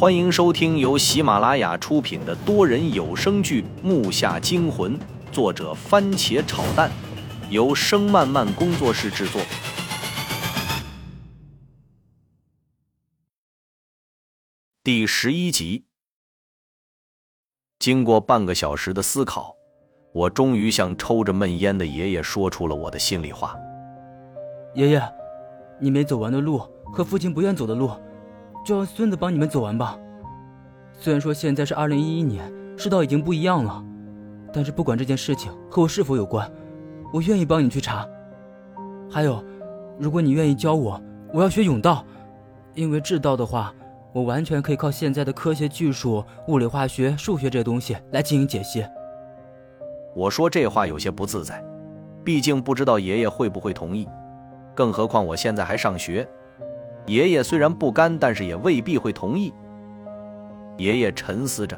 欢迎收听由喜马拉雅出品的多人有声剧《木下惊魂》，作者番茄炒蛋，由声漫漫工作室制作。第十一集，经过半个小时的思考，我终于向抽着闷烟的爷爷说出了我的心里话：“爷爷，你没走完的路和父亲不愿走的路。”就让孙子帮你们走完吧。虽然说现在是二零一一年，世道已经不一样了，但是不管这件事情和我是否有关，我愿意帮你去查。还有，如果你愿意教我，我要学甬道，因为智道的话，我完全可以靠现在的科学技术、物理、化学、数学这些东西来进行解析。我说这话有些不自在，毕竟不知道爷爷会不会同意，更何况我现在还上学。爷爷虽然不甘，但是也未必会同意。爷爷沉思着，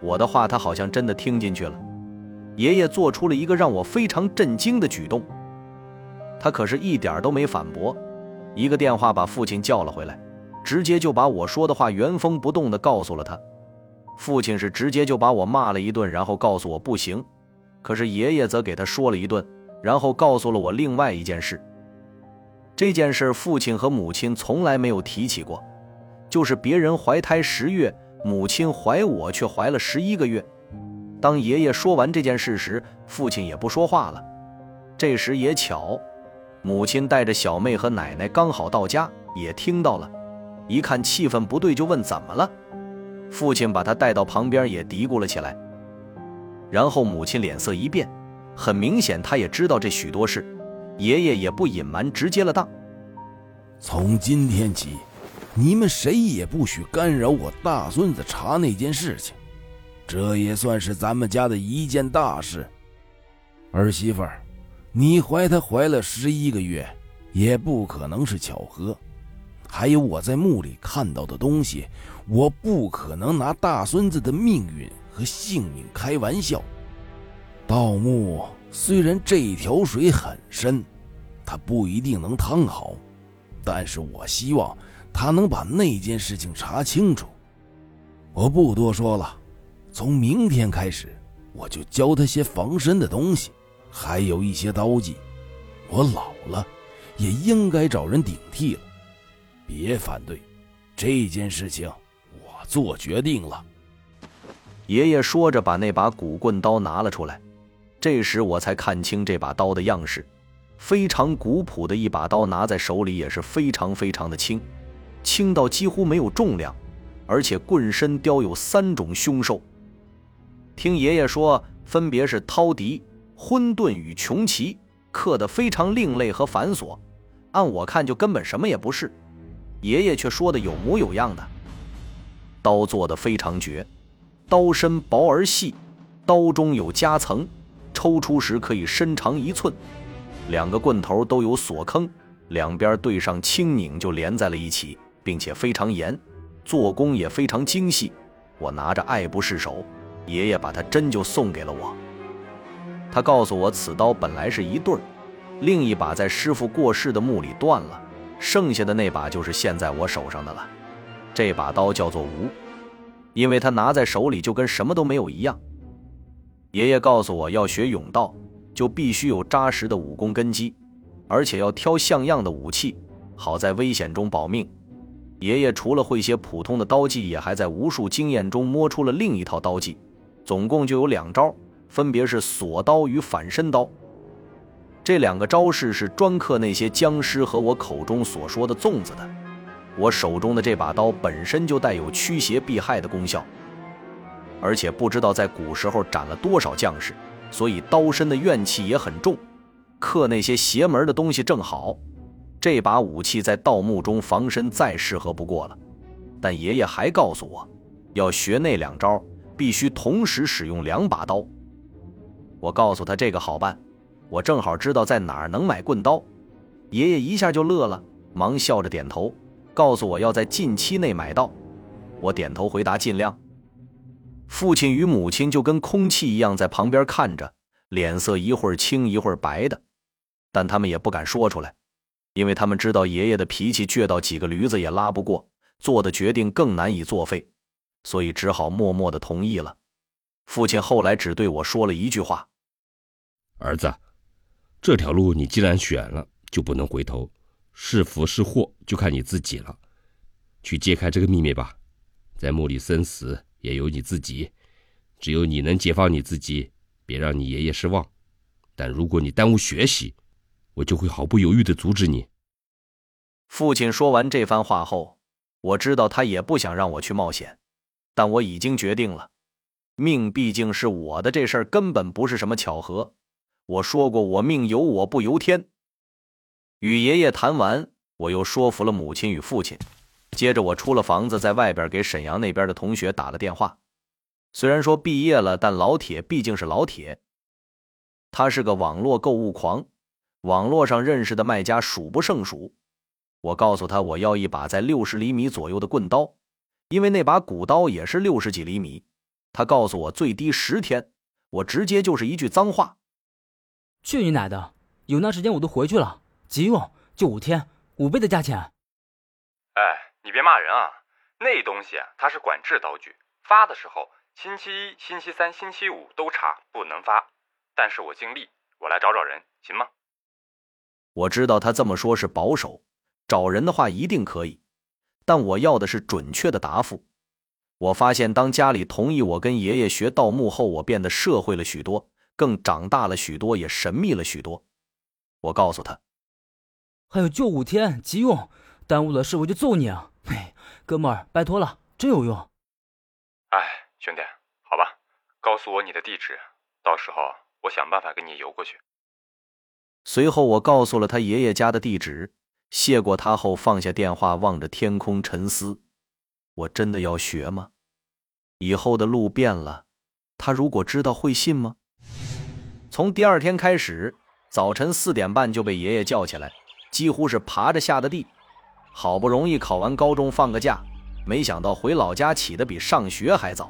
我的话他好像真的听进去了。爷爷做出了一个让我非常震惊的举动，他可是一点都没反驳，一个电话把父亲叫了回来，直接就把我说的话原封不动的告诉了他。父亲是直接就把我骂了一顿，然后告诉我不行。可是爷爷则给他说了一顿，然后告诉了我另外一件事。这件事，父亲和母亲从来没有提起过，就是别人怀胎十月，母亲怀我却怀了十一个月。当爷爷说完这件事时，父亲也不说话了。这时也巧，母亲带着小妹和奶奶刚好到家，也听到了，一看气氛不对，就问怎么了。父亲把他带到旁边，也嘀咕了起来。然后母亲脸色一变，很明显，她也知道这许多事。爷爷也不隐瞒，直接了当。从今天起，你们谁也不许干扰我大孙子查那件事情，这也算是咱们家的一件大事。儿媳妇儿，你怀他怀了十一个月，也不可能是巧合。还有我在墓里看到的东西，我不可能拿大孙子的命运和性命开玩笑。盗墓。虽然这条水很深，他不一定能趟好，但是我希望他能把那件事情查清楚。我不多说了，从明天开始，我就教他些防身的东西，还有一些刀技。我老了，也应该找人顶替了。别反对，这件事情我做决定了。爷爷说着，把那把古棍刀拿了出来。这时我才看清这把刀的样式，非常古朴的一把刀，拿在手里也是非常非常的轻，轻到几乎没有重量，而且棍身雕有三种凶兽。听爷爷说，分别是饕餮、混沌与穷奇，刻得非常另类和繁琐，按我看就根本什么也不是，爷爷却说的有模有样的。刀做的非常绝，刀身薄而细，刀中有夹层。抽出时可以伸长一寸，两个棍头都有锁坑，两边对上轻拧就连在了一起，并且非常严，做工也非常精细。我拿着爱不释手，爷爷把它真就送给了我。他告诉我，此刀本来是一对儿，另一把在师傅过世的墓里断了，剩下的那把就是现在我手上的了。这把刀叫做无，因为他拿在手里就跟什么都没有一样。爷爷告诉我要学甬道，就必须有扎实的武功根基，而且要挑像样的武器，好在危险中保命。爷爷除了会些普通的刀技，也还在无数经验中摸出了另一套刀技，总共就有两招，分别是锁刀与反身刀。这两个招式是专克那些僵尸和我口中所说的粽子的。我手中的这把刀本身就带有驱邪避害的功效。而且不知道在古时候斩了多少将士，所以刀身的怨气也很重，克那些邪门的东西正好。这把武器在盗墓中防身再适合不过了。但爷爷还告诉我，要学那两招，必须同时使用两把刀。我告诉他这个好办，我正好知道在哪儿能买棍刀。爷爷一下就乐了，忙笑着点头，告诉我要在近期内买到。我点头回答尽量。父亲与母亲就跟空气一样在旁边看着，脸色一会儿青一会儿白的，但他们也不敢说出来，因为他们知道爷爷的脾气倔到几个驴子也拉不过，做的决定更难以作废，所以只好默默的同意了。父亲后来只对我说了一句话：“儿子，这条路你既然选了，就不能回头，是福是祸就看你自己了。去揭开这个秘密吧，在莫里森死也有你自己，只有你能解放你自己，别让你爷爷失望。但如果你耽误学习，我就会毫不犹豫的阻止你。”父亲说完这番话后。我知道他也不想让我去冒险，但我已经决定了，命毕竟是我的，这事儿根本不是什么巧合。我说过，我命由我不由天。与爷爷谈完，我又说服了母亲与父亲。接着，我出了房子，在外边给沈阳那边的同学打了电话。虽然说毕业了，但老铁毕竟是老铁。他是个网络购物狂，网络上认识的卖家数不胜数。我告诉他，我要一把在六十厘米左右的棍刀，因为那把古刀也是六十几厘米。他告诉我最低十天，我直接就是一句脏话：“去你奶的！有那时间我都回去了，急用就五天，五倍的价钱。”哎，你别骂人啊！那东西它是管制刀具，发的时候星期一、星期三、星期五都查不能发。但是我尽力，我来找找人，行吗？我知道他这么说是保守。找人的话一定可以，但我要的是准确的答复。我发现，当家里同意我跟爷爷学盗墓后，我变得社会了许多，更长大了许多，也神秘了许多。我告诉他：“还有就五天，急用，耽误了事我就揍你啊！”嘿，哥们儿，拜托了，真有用。哎，兄弟，好吧，告诉我你的地址，到时候我想办法给你邮过去。随后，我告诉了他爷爷家的地址。谢过他后，放下电话，望着天空沉思：我真的要学吗？以后的路变了，他如果知道会信吗？从第二天开始，早晨四点半就被爷爷叫起来，几乎是爬着下的地。好不容易考完高中放个假，没想到回老家起得比上学还早。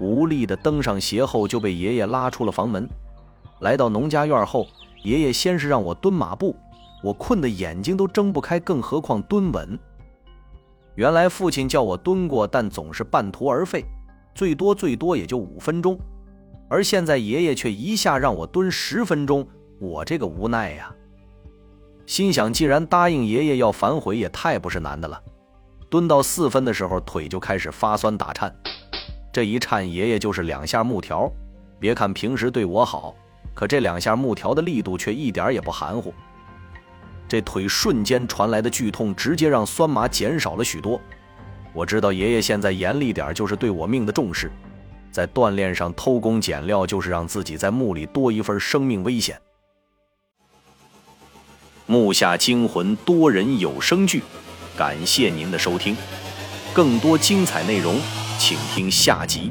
无力的登上鞋后，就被爷爷拉出了房门。来到农家院后，爷爷先是让我蹲马步。我困得眼睛都睁不开，更何况蹲稳。原来父亲叫我蹲过，但总是半途而废，最多最多也就五分钟。而现在爷爷却一下让我蹲十分钟，我这个无奈呀！心想，既然答应爷爷要反悔，也太不是男的了。蹲到四分的时候，腿就开始发酸打颤，这一颤，爷爷就是两下木条。别看平时对我好，可这两下木条的力度却一点也不含糊。这腿瞬间传来的剧痛，直接让酸麻减少了许多。我知道爷爷现在严厉点，就是对我命的重视。在锻炼上偷工减料，就是让自己在墓里多一份生命危险。《木下惊魂》多人有声剧，感谢您的收听。更多精彩内容，请听下集。